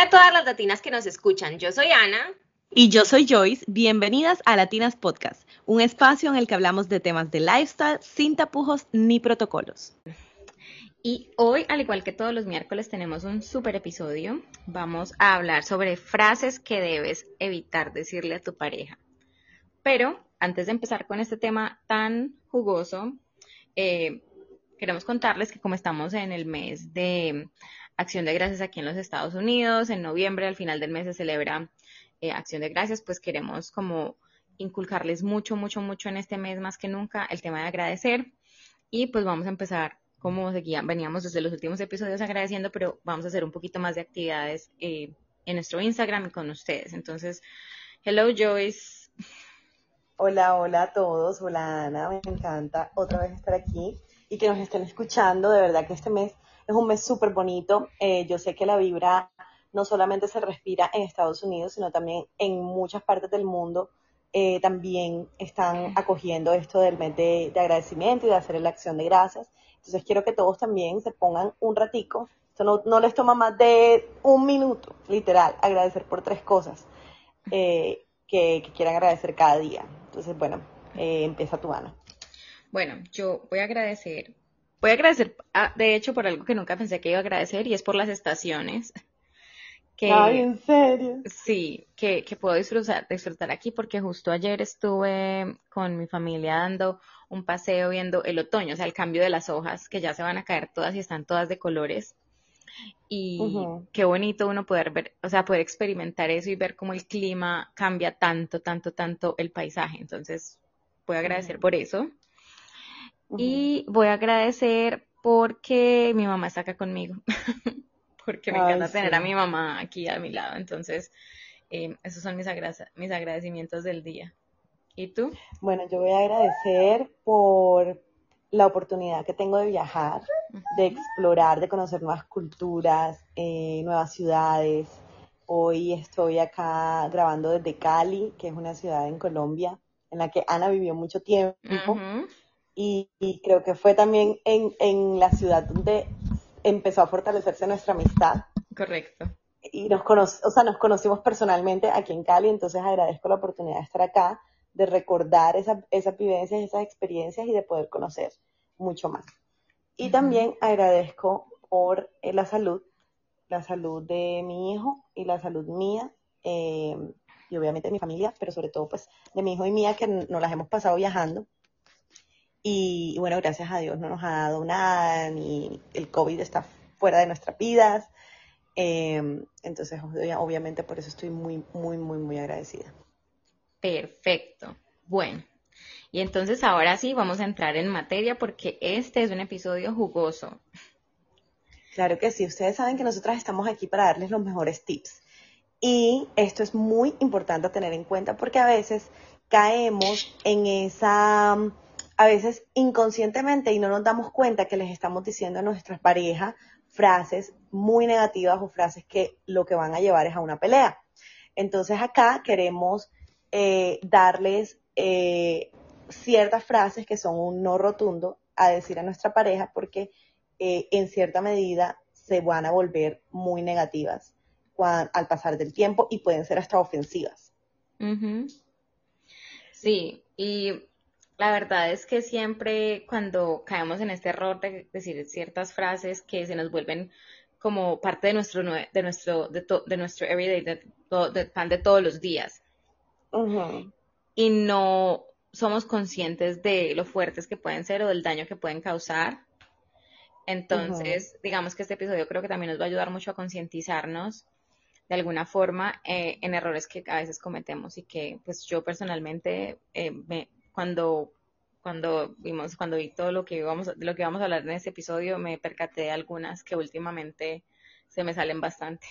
Hola a todas las latinas que nos escuchan. Yo soy Ana. Y yo soy Joyce. Bienvenidas a Latinas Podcast, un espacio en el que hablamos de temas de lifestyle sin tapujos ni protocolos. Y hoy, al igual que todos los miércoles, tenemos un super episodio. Vamos a hablar sobre frases que debes evitar decirle a tu pareja. Pero antes de empezar con este tema tan jugoso, eh, queremos contarles que como estamos en el mes de Acción de Gracias aquí en los Estados Unidos. En noviembre, al final del mes, se celebra eh, Acción de Gracias, pues queremos como inculcarles mucho, mucho, mucho en este mes más que nunca el tema de agradecer. Y pues vamos a empezar como seguía, veníamos desde los últimos episodios agradeciendo, pero vamos a hacer un poquito más de actividades eh, en nuestro Instagram y con ustedes. Entonces, hello Joyce. Hola, hola a todos. Hola Ana, me encanta otra vez estar aquí y que nos estén escuchando. De verdad que este mes es un mes súper bonito. Eh, yo sé que la vibra no solamente se respira en Estados Unidos, sino también en muchas partes del mundo. Eh, también están acogiendo esto del mes de, agradecimiento y de hacer la acción de gracias. Entonces quiero que todos también se pongan un ratico. Esto no, les toma más de un minuto, literal, agradecer por tres cosas eh, que, quieran agradecer cada día. Entonces, bueno, empieza tu mano. Bueno, yo voy a agradecer Voy a agradecer, ah, de hecho, por algo que nunca pensé que iba a agradecer y es por las estaciones. Que, Ay, ¿en serio? Sí, que, que puedo disfrutar, disfrutar aquí porque justo ayer estuve con mi familia dando un paseo viendo el otoño, o sea, el cambio de las hojas, que ya se van a caer todas y están todas de colores. Y qué bonito uno poder ver, o sea, poder experimentar eso y ver cómo el clima cambia tanto, tanto, tanto el paisaje. Entonces, voy a agradecer por eso. Y voy a agradecer porque mi mamá está acá conmigo, porque me encanta tener a mi mamá aquí a mi lado. Entonces, eh, esos son mis, mis agradecimientos del día. ¿Y tú? Bueno, yo voy a agradecer por la oportunidad que tengo de viajar, de explorar, de conocer nuevas culturas, eh, nuevas ciudades. Hoy estoy acá grabando desde Cali, que es una ciudad en Colombia, en la que Ana vivió mucho tiempo y, creo que fue también en, en la ciudad donde empezó a fortalecerse nuestra amistad. Correcto. Y nos, o sea, nos conocimos personalmente aquí en Cali, entonces agradezco la oportunidad de estar acá, de recordar esa, esas vivencias, esas experiencias y de poder conocer mucho más. Y también agradezco por eh, la salud, la salud de mi hijo y la salud mía, eh, y obviamente de mi familia, pero sobre todo pues de mi hijo y mía que nos las hemos pasado viajando y, bueno, gracias a Dios no nos ha dado nada, ni el COVID está fuera de nuestras vidas. Em, entonces, obviamente por eso estoy muy, muy, muy, muy agradecida. Perfecto. Bueno, y entonces ahora sí vamos a entrar en materia porque este es un episodio jugoso. Claro que sí, ustedes saben que nosotras estamos aquí para darles los mejores tips. Y esto es muy importante tener en cuenta porque a veces caemos en esa a veces inconscientemente y no nos damos cuenta que les estamos diciendo a nuestras parejas frases muy negativas o frases que lo que van a llevar es a una pelea. Entonces acá queremos eh, darles eh, ciertas frases que son un no rotundo a decir a nuestra pareja porque eh, en cierta medida se van a volver muy negativas al pasar del tiempo y pueden ser hasta ofensivas. Sí, y la verdad es que siempre cuando caemos en este error de decir ciertas frases que se nos vuelven como parte de nuestro de nuestro de, nuestro everyday de, pan de todos los días. Y no somos conscientes de lo fuertes que pueden ser o del daño que pueden causar. Entonces digamos que este episodio creo que también nos va a ayudar mucho a concientizarnos de alguna forma eh, en errores que a veces cometemos y que pues yo personalmente eh, me, cuando cuando vimos cuando vi todo lo que íbamos de lo que vamos a hablar en este episodio me percaté de algunas que últimamente se me salen bastante.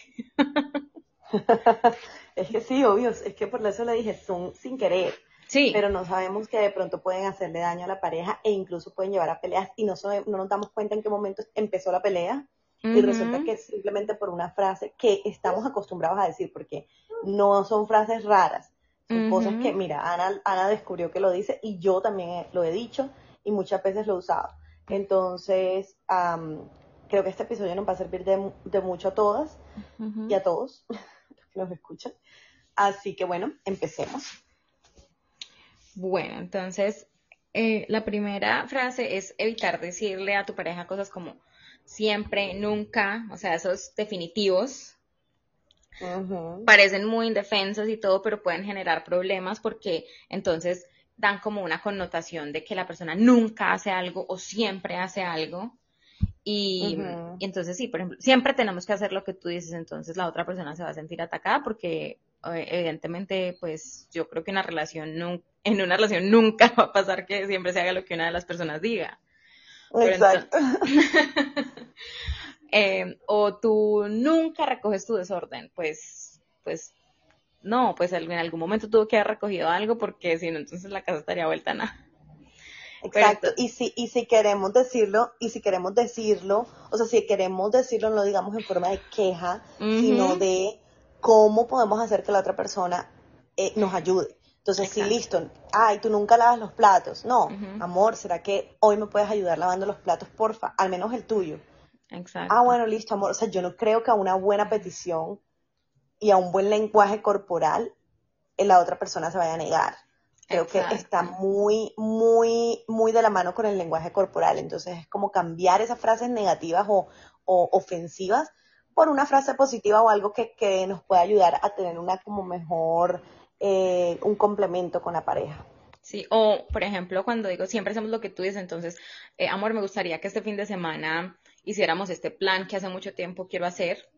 es que sí, obvio, es que por eso le dije, son sin querer. Sí. Pero no sabemos que de pronto pueden hacerle daño a la pareja e incluso pueden llevar a peleas y no, no nos damos cuenta en qué momento empezó la pelea. Y resulta que es simplemente por una frase que estamos acostumbrados a decir, porque no son frases raras, son cosas que, mira, Ana, Ana descubrió que lo dice y yo también lo he dicho y muchas veces lo he usado. Entonces, creo que este episodio nos va a servir de, de mucho a todas y a todos los que nos escuchan. Así que bueno, empecemos. Bueno, entonces, eh, la primera frase es evitar decirle a tu pareja cosas como siempre, nunca, o sea, esos definitivos. Parecen muy indefensos y todo, pero pueden generar problemas porque entonces dan como una connotación de que la persona nunca hace algo o siempre hace algo. Y, entonces sí, por ejemplo, siempre tenemos que hacer lo que tú dices, entonces la otra persona se va a sentir atacada porque eh, evidentemente, pues yo creo que una relación en una relación nunca va a pasar que siempre se haga lo que una de las personas diga. Exacto. Eh, o tú nunca recoges tu desorden, pues, pues no, pues en algún momento tuvo que haber recogido algo porque si no, entonces la casa estaría vuelta a nada. Exacto, y si, y si queremos decirlo, y si queremos decirlo, o sea, si queremos decirlo, no digamos en forma de queja, sino de cómo podemos hacer que la otra persona eh, nos ayude. Entonces, si listo, ay, tú nunca lavas los platos. No, amor, ¿será que hoy me puedes ayudar lavando los platos, porfa? Al menos el tuyo. Exacto. Ah, bueno, listo, amor. O sea, yo no creo que a una buena petición y a un buen lenguaje corporal eh, la otra persona se vaya a negar. Creo que está muy, muy, muy de la mano con el lenguaje corporal. Entonces es como cambiar esas frases negativas o, ofensivas por una frase positiva o algo que, que, nos pueda ayudar a tener una como mejor, eh, un complemento con la pareja. Sí, o por ejemplo, cuando digo siempre hacemos lo que tú dices, entonces, eh, amor, me gustaría que este fin de semana hiciéramos este plan que hace mucho tiempo quiero hacer,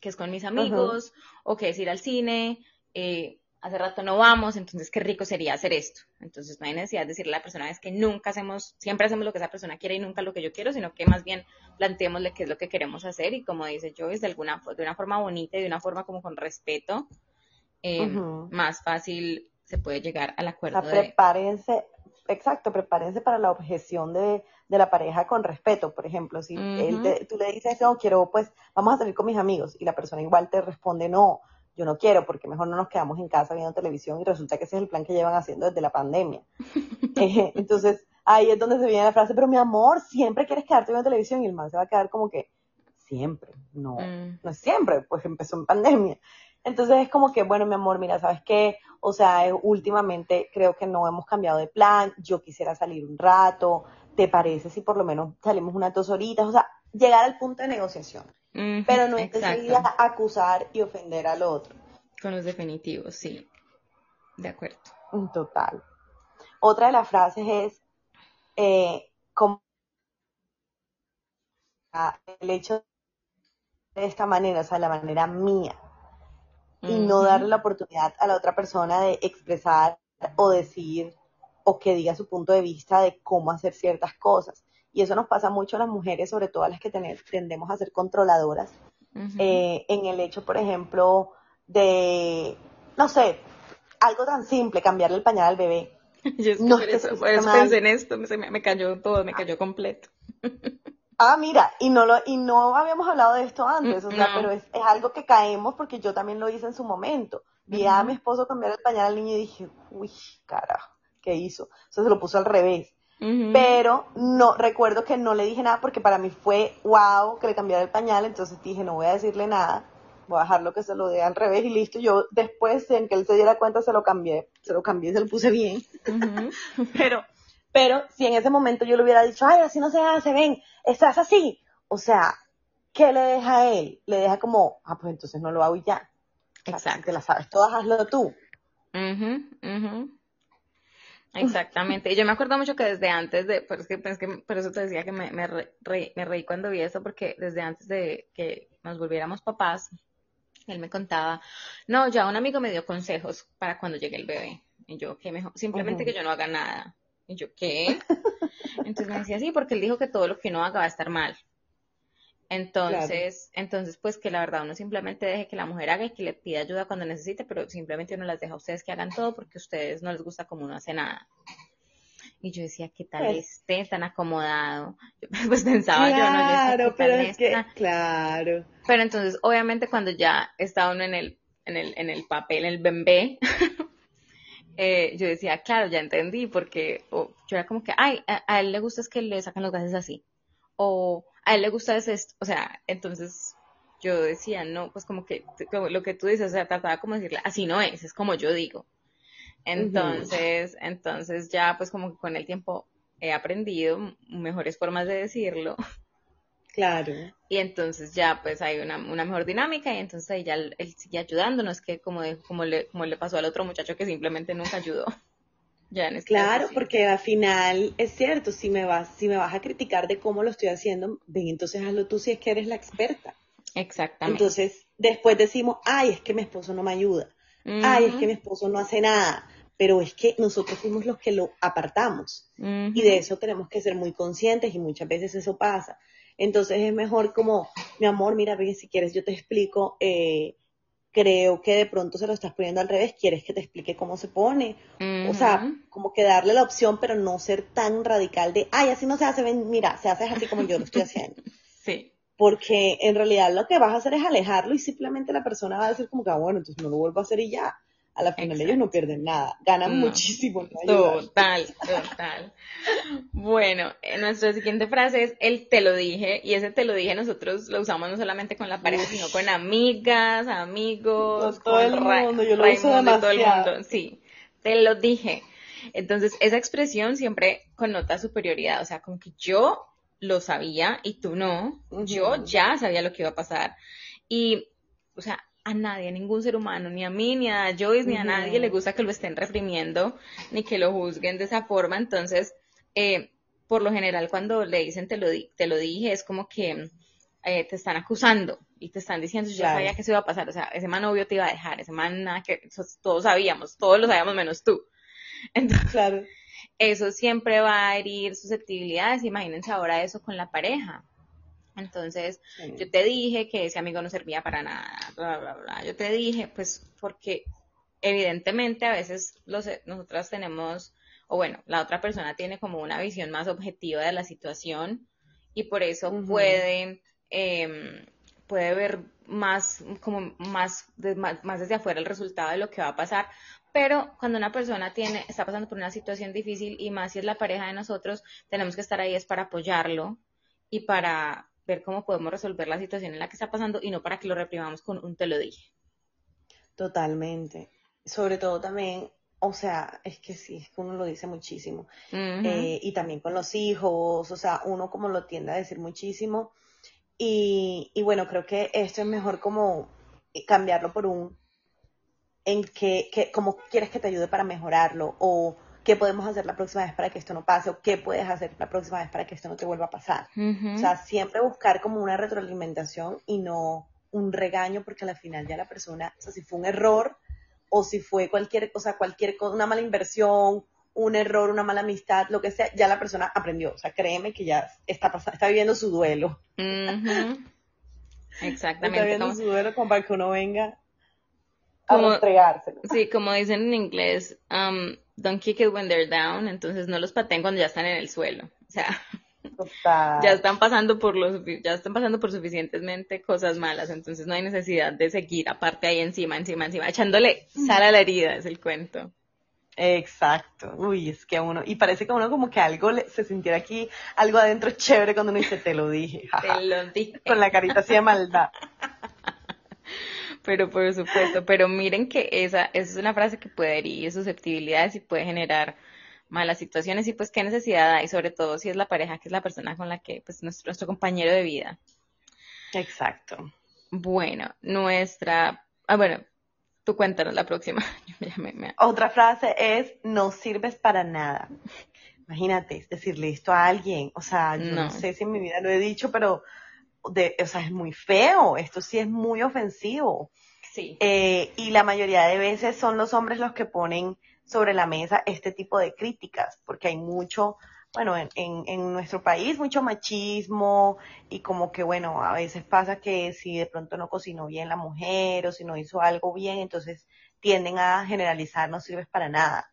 que es con mis amigos, o que es ir al cine, eh, hace rato no vamos, entonces qué rico sería hacer esto. Entonces no hay necesidad de decirle a la persona es que nunca hacemos, siempre hacemos lo que esa persona quiere y nunca lo que yo quiero, sino que más bien planteémosle qué es lo que queremos hacer y como dice Joyce, de alguna de una forma bonita y de una forma como con respeto, eh, más fácil se puede llegar al acuerdo. prepárense, exacto, prepárense para la objeción de, de la pareja con respeto, por ejemplo, si él tú le dices, no, quiero, pues, vamos a salir con mis amigos, y la persona igual te responde, no, yo no quiero, porque mejor no nos quedamos en casa viendo televisión, y resulta que ese es el plan que llevan haciendo desde la pandemia. Eh, entonces, ahí es donde se viene la frase, pero mi amor, siempre quieres quedarte viendo televisión, y el man se va a quedar como que, siempre, no, mm. no es siempre, pues empezó en pandemia. Entonces es como que, bueno, mi amor, mira, ¿sabes qué? O sea, últimamente creo que no hemos cambiado de plan, yo quisiera salir un rato, ¿te parece si por lo menos salimos unas dos horitas? O sea, llegar al punto de negociación. pero no enseguida acusar y ofender al otro. Con los definitivos, sí. De acuerdo. Total. Otra de las frases es, eh, como el hecho de esta manera, o sea, la manera mía, y no darle la oportunidad a la otra persona de expresar o decir o que diga su punto de vista de cómo hacer ciertas cosas. Y eso nos pasa mucho a las mujeres, sobre todo a las que tendemos a ser controladoras, eh, en el hecho, por ejemplo, de, no sé, algo tan simple, cambiarle el pañal al bebé. Yo no, por eso, pensé en esto, me, me, cayó todo, me cayó completo. Ah, mira, y no lo, y no habíamos hablado de esto antes, o sea, pero es, es, algo que caemos porque yo también lo hice en su momento. Vi a mi esposo cambiar el pañal al niño y dije, uy, carajo que hizo. O sea, se lo puso al revés. Pero no, recuerdo que no le dije nada porque para mí fue wow que le cambiara el pañal, entonces dije, no voy a decirle nada, voy a dejarlo que se lo dé al revés y listo. Yo después, en que él se diera cuenta, se lo cambié, se lo cambié y se lo puse bien. pero, pero si en ese momento yo le hubiera dicho, ay, así no se hace, ven, estás así. O sea, ¿qué le deja a él? Le deja como, ah, pues entonces no lo hago y ya. Exacto. que la sabes todas, hazlo tú. Exactamente. Y yo me acuerdo mucho que desde antes de, por, que, pues, que, por eso te decía que me, me, me reí cuando vi eso, porque desde antes de que nos volviéramos papás, él me contaba, no, ya un amigo me dio consejos para cuando llegue el bebé. Y yo, ¿qué mejor? Simplemente que yo no haga nada. Y yo, ¿qué? Entonces me decía, sí, porque él dijo que todo lo que uno haga va a estar mal. Entonces, entonces, pues que la verdad uno simplemente deje que la mujer haga y que le pida ayuda cuando necesite, pero simplemente uno las deja a ustedes que hagan todo porque a ustedes no les gusta como uno hace nada. Y yo decía, ¿qué tal pues esté tan acomodado? Pues pensaba yo, no, Claro, pero es que, claro. Pero entonces, obviamente, cuando ya está uno en el, en el, en el papel, en el bembé, eh, yo decía, claro, ya entendí, porque yo era como que, ay, a, a, él le gusta es que le sacan los gases así. O a él le gusta esto, o sea, entonces yo decía, no, pues como que lo que tú dices, o sea, trataba como decirle, así no es, es como yo digo. Entonces, entonces ya pues como que con el tiempo he aprendido mejores formas de decirlo. Claro. Y entonces ya pues hay una, una mejor dinámica y entonces ahí ya él, sigue ayudándonos, que como, como, le, como le pasó al otro muchacho que simplemente nunca ayudó. Ya en este claro, porque al final es cierto, si me vas, si me vas a criticar de cómo lo estoy haciendo, ven, entonces hazlo tú si es que eres la experta. Exactamente. Entonces, después decimos, ay, es que mi esposo no me ayuda. Ay, es que mi esposo no hace nada. Pero es que nosotros fuimos los que lo apartamos. Y de eso tenemos que ser muy conscientes y muchas veces eso pasa. Entonces es mejor como, mi amor, mira, ve, si quieres yo te explico, eh, creo que de pronto se lo estás poniendo al revés, quieres que te explique cómo se pone. O sea, como que darle la opción, pero no ser tan radical de, ay, así no se hace, ven, mira, se hace así como yo lo estoy haciendo. Sí. Porque en realidad lo que vas a hacer es alejarlo y simplemente la persona va a decir como que, ah, bueno, entonces no lo vuelvo a hacer y ya a la final ellos no pierden nada, ganan muchísimo. total, total. Bueno, nuestra siguiente frase es el te lo dije, y ese te lo dije nosotros lo usamos no solamente con la pareja, sino con amigas, amigos, con todo el mundo, yo lo uso demasiado. todo el mundo, sí, te lo dije. Entonces, esa expresión siempre connota superioridad, o sea, como que yo lo sabía y tú no, yo ya sabía lo que iba a pasar. Y, o sea, a nadie, a ningún ser humano, ni a mí, ni a Joyce, ni a nadie le gusta que lo estén reprimiendo, ni que lo juzguen de esa forma. Entonces, eh, por lo general, cuando le dicen te lo, te lo dije, es como que eh, te están acusando y te están diciendo, yo sabía que eso iba a pasar, o sea, ese man obvio te iba a dejar, ese man nada que, todos sabíamos, todos lo sabíamos menos tú. Entonces, claro. eso siempre va a herir susceptibilidades, imagínense ahora eso con la pareja entonces, yo te dije que ese amigo no servía para nada, bla, bla, bla. Yo te dije, pues, porque evidentemente a veces los, nosotras tenemos, o bueno, la otra persona tiene como una visión más objetiva de la situación y por eso puede, em, puede ver más, como más, más, desde afuera el resultado de lo que va a pasar. Pero cuando una persona tiene, está pasando por una situación difícil y más si es la pareja de nosotros, tenemos que estar ahí es para apoyarlo y para ver cómo podemos resolver la situación en la que está pasando y no para que lo reprimamos con un te lo dije. Totalmente. Sobre todo también, o sea, es que sí, es que uno lo dice muchísimo. Eh, y también con los hijos, o sea, uno como lo tiende a decir muchísimo. Y, y bueno, creo que esto es mejor como cambiarlo por un en que, que, cómo quieres que te ayude para mejorarlo o qué podemos hacer la próxima vez para que esto no pase o qué puedes hacer la próxima vez para que esto no te vuelva a pasar. O sea, siempre buscar como una retroalimentación y no un regaño porque al final ya la persona, o sea, si fue un error o si fue cualquier cosa, cualquier cosa, una mala inversión, un error, una mala amistad, lo que sea, ya la persona aprendió. O sea, créeme que ya está, está viviendo su duelo. Exactamente. Está viviendo su duelo como para que uno venga a como, Sí, como dicen en inglés, um, don't kick it when they're down, entonces no los pateen cuando ya están en el suelo. O sea, ya están pasando por los, ya están pasando por suficientemente cosas malas, entonces no hay necesidad de seguir aparte ahí encima, encima, encima, echándole sal a la herida, es el cuento. Exacto. Uy, es que a uno, y parece que a uno como que algo se sintiera aquí, algo adentro chévere cuando uno dice, te lo dije. Te lo dije. Con la carita así de maldad. Pero por supuesto, pero miren que esa, es una frase que puede herir susceptibilidades y puede generar malas situaciones y pues qué necesidad hay, sobre todo si es la pareja que es la persona con la que, pues nuestro, nuestro compañero de vida. Exacto. Bueno, nuestra, ah bueno, tú cuéntanos la próxima. Otra frase es, no sirves para nada. Imagínate, decirle esto a alguien, o sea, yo no sé si en mi vida lo he dicho, pero de, o sea, es muy feo, esto sí es muy ofensivo. Sí. Eh, y la mayoría de veces son los hombres los que ponen sobre la mesa este tipo de críticas, porque hay mucho, bueno, en, en, nuestro país mucho machismo y como que, bueno, a veces pasa que si de pronto no cocinó bien la mujer o si no hizo algo bien, entonces tienden a generalizar, no sirves para nada.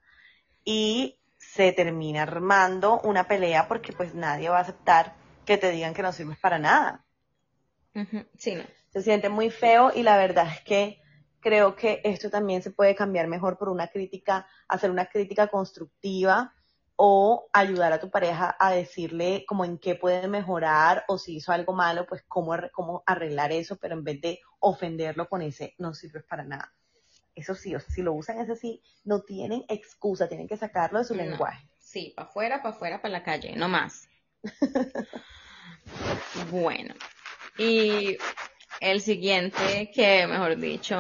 Y se termina armando una pelea porque pues nadie va a aceptar que te digan que no sirves para nada. Sí, Se siente muy feo y la verdad es que creo que esto también se puede cambiar mejor por una crítica, hacer una crítica constructiva o ayudar a tu pareja a decirle como en qué puede mejorar o si hizo algo malo, pues cómo, cómo arreglar eso, pero en vez de ofenderlo con ese no sirves para nada. Eso sí, o sea, si lo usan ese sí, no tienen excusa, tienen que sacarlo de su lenguaje. Sí, para afuera, para afuera, para la calle, no más. bueno, y el siguiente, que mejor dicho,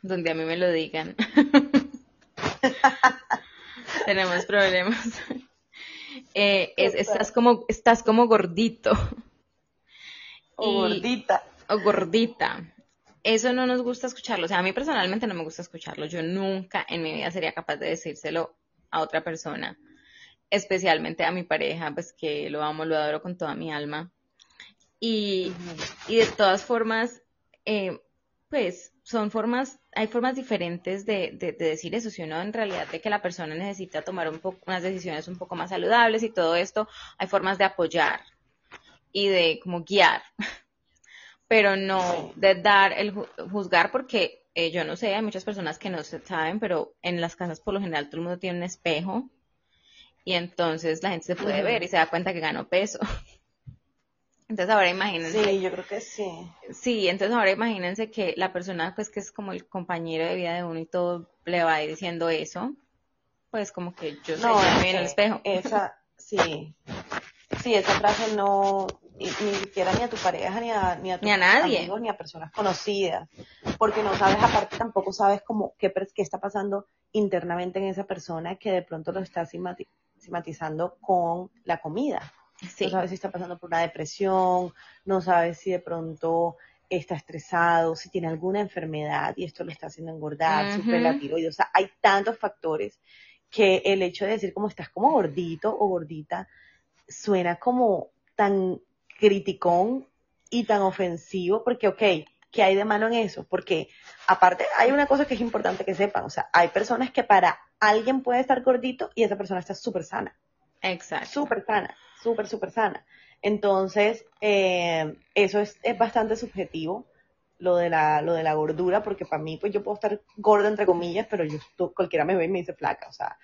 donde a mí me lo digan. Tenemos problemas. Eh, estás como, estás como gordito. O gordita. O gordita. Eso no nos gusta escucharlo. O sea, a mí personalmente no me gusta escucharlo. Yo nunca en mi vida sería capaz de decírselo a otra persona. Especialmente a mi pareja, pues que lo amo, lo adoro con toda mi alma. Y, y de todas formas, eh, pues son formas, hay formas diferentes de, de, decir eso. Si uno en realidad de que la persona necesita tomar un poco, unas decisiones un poco más saludables y todo esto, hay formas de apoyar y de como guiar, pero no de dar el juzgar porque eh, yo no sé, hay muchas personas que no se saben, pero en las casas por lo general todo el mundo tiene un espejo y entonces la gente se puede ver y se da cuenta que ganó peso. Entonces ahora imagínense. Sí, yo creo que sí. Sí, entonces ahora imagínense que la persona pues que es como el compañero de vida de uno y todo le va a ir diciendo eso, pues como que yo soy no, en el espejo. Esa, sí. Sí, esa frase no, ni, siquiera ni a tu pareja, ni a, ni a, ni a nadie. amigos, ni a personas conocidas. Porque no sabes, aparte tampoco sabes cómo, qué, qué está pasando internamente en esa persona que de pronto lo está simatizando con la comida. No sabes si está pasando por una depresión, no sabes si de pronto está estresado, si tiene alguna enfermedad y esto lo está haciendo engordar, uh la tiroides. O sea, hay tantos factores que el hecho de decir como estás como gordito o gordita suena como tan criticón y tan ofensivo porque, ok, ¿qué hay de malo en eso? Porque aparte hay una cosa que es importante que sepan, o sea, hay personas que para alguien puede estar gordito y esa persona está súper sana. Exacto. Súper sana súper, súper sana. Entonces, eh, eso es, bastante subjetivo, lo de, la, lo de la gordura, porque para mí, pues yo puedo estar gorda, entre comillas, pero yo, cualquiera me ve y me dice flaca, o sea.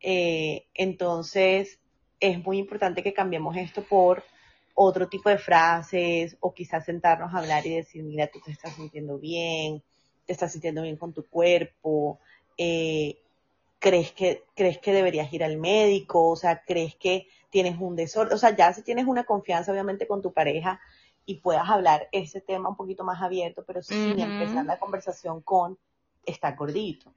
Eh, entonces, es muy importante que cambiemos esto por otro tipo de frases, o quizás sentarnos a hablar y decir, mira, tú te estás sintiendo bien, te estás sintiendo bien con tu cuerpo, eh, crees que, crees que deberías ir al médico, o sea, crees que tienes un desorden, o sea, ya si tienes una confianza obviamente con tu pareja y puedas hablar ese tema un poquito más abierto, pero sin empezar la conversación con está gordito.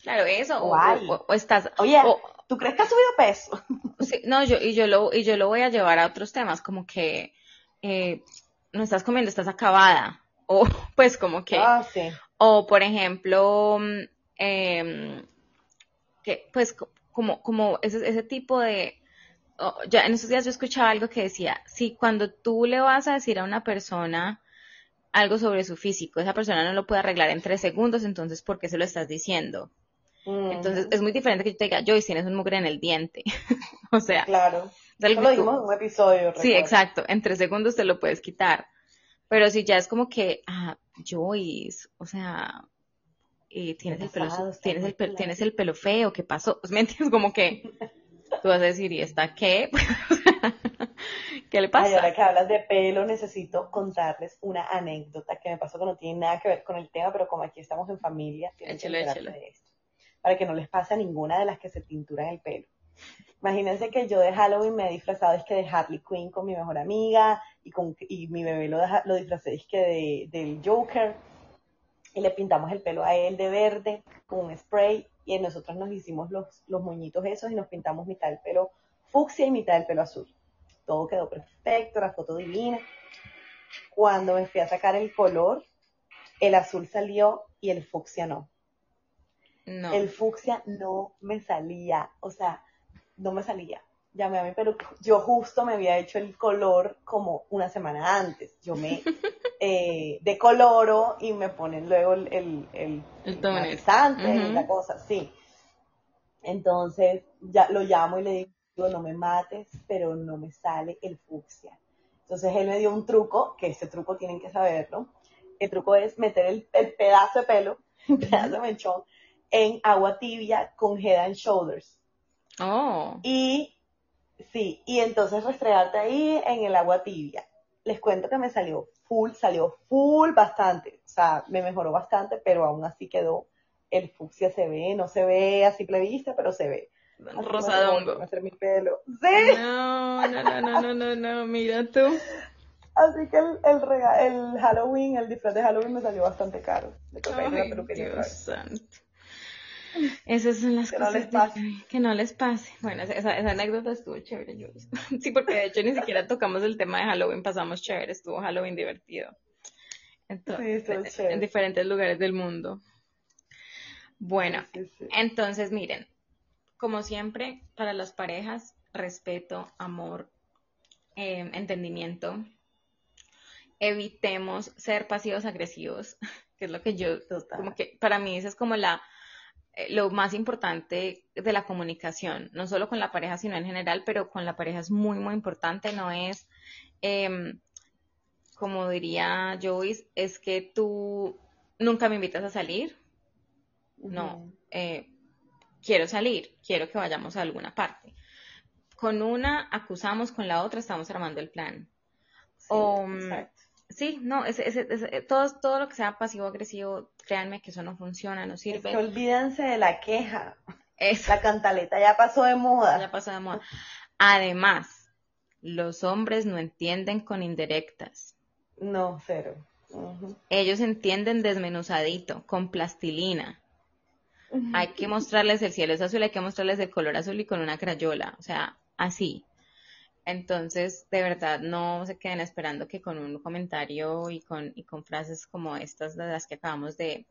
Claro, eso, o, estás... Oye, ¿tú crees que has subido peso? Sí, no, yo, y yo lo, y yo lo voy a llevar a otros temas, como que eh, no estás comiendo, estás acabada, o pues como que... Ah, sí. O por ejemplo, eh, que pues como, como ese, ese tipo de ya en esos días yo escuchaba algo que decía, si cuando tú le vas a decir a una persona algo sobre su físico, esa persona no lo puede arreglar en tres segundos, entonces ¿por qué se lo estás diciendo? Entonces es muy diferente que yo te diga, Joyce, tienes un mugre en el diente. o sea, claro. Eso lo en un episodio. Sí, exacto. En tres segundos te lo puedes quitar. Pero si ya es como que, ah, Joyce, o sea, eh, tienes, el pelo, tienes, el, tienes el pelo feo, ¿qué pasó? ¿Me entiendes? Como que Tú vas a decir, ¿y esta qué? ¿Qué le pasa? ahora que hablas de pelo, necesito contarles una anécdota que me pasó que no tiene nada que ver con el tema, pero como aquí estamos en familia, échale, échale. de esto. Para que no les pase a ninguna de las que se tinturan el pelo. Imagínense que yo de Halloween me he disfrazado es que de Harley Quinn con mi mejor amiga y, con, y mi bebé lo, lo disfrazé es que de, del Joker y le pintamos el pelo a él de verde con un spray y nosotros nos hicimos los, los moñitos esos y nos pintamos mitad del pelo fucsia y mitad del pelo azul. Todo quedó perfecto, la foto divina. Cuando me fui a sacar el color, el azul salió y el fucsia no. No. El fucsia no me salía, o sea, no me salía llamé a mi peluquero. Yo justo me había hecho el color como una semana antes. Yo me eh, decoloro y me ponen luego el, el, el, el la cosa, sí. Entonces ya lo llamo y le digo, no me mates, pero no me sale el fucsia. Entonces él me dio un truco, que ese truco tienen que saberlo. El truco es meter el, el pedazo de pelo, el pedazo de mechón, en agua tibia con head and shoulders Oh. Y sí, y entonces restregarte ahí en el agua tibia. Les cuento que me salió full, salió full bastante. O sea, me mejoró bastante, pero aún así quedó. El fucsia se ve, no se ve a simple vista, pero se ve. Así Rosadongo. mi pelo. Sí. No, no, no, no, no, no, no, mira tú. Así que el, el, rega- el Halloween, el disfraz de Halloween me salió bastante caro. La Ay, Dios santo. Esas son las Que cosas de- que no les pase. Bueno, esa, esa anécdota estuvo chévere, yo. Sí, porque de hecho ni siquiera tocamos el tema de Halloween, pasamos chévere, estuvo Halloween divertido. Entonces, Sí, en- diferentes lugares del mundo. Bueno, Sí, sí. entonces miren, como siempre, para las parejas, respeto, amor, eh, entendimiento. Evitemos ser pasivos agresivos, que es lo que yo, Total. como que para mí eso es como la, lo más importante de la comunicación, no solo con la pareja, sino en general, pero con la pareja es muy, muy importante, no es, em, como diría Joyce, es que tú nunca me invitas a salir, no, eh, quiero salir, quiero que vayamos a alguna parte. Con una acusamos, con la otra estamos armando el plan. Sí, O, mm. Sí, no, ese, ese- ese- todo, todo lo que sea pasivo-agresivo, créanme que eso no funciona, no Es que sirve. olvídense de la queja. Es, La cantaleta ya pasó de moda. ya pasó de moda. Además, los hombres no entienden con indirectas. No, cero. Ellos entienden desmenuzadito, con plastilina. Hay que mostrarles el cielo es azul, hay que mostrarles el color azul y con una crayola, o sea, así. Entonces, de verdad, no se queden esperando que con un comentario y con, y con frases como estas de las que acabamos de,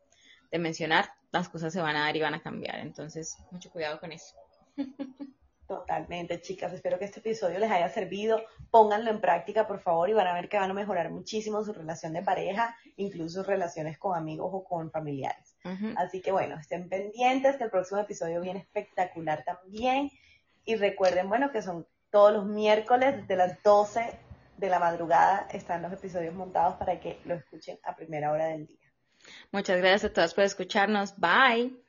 de mencionar, las cosas se van a dar y van a cambiar. Entonces, mucho cuidado con eso. Totalmente, chicas. Espero que este episodio les haya servido. Pónganlo en práctica, por favor, y van a ver que van a mejorar muchísimo su relación de pareja, incluso sus relaciones con amigos o con familiares. Así que bueno, estén pendientes que el próximo episodio viene espectacular también. Y recuerden, bueno, que son todos los miércoles desde las 12 de la madrugada están los episodios montados para que lo escuchen a primera hora del día. Muchas gracias a todos por escucharnos. Bye.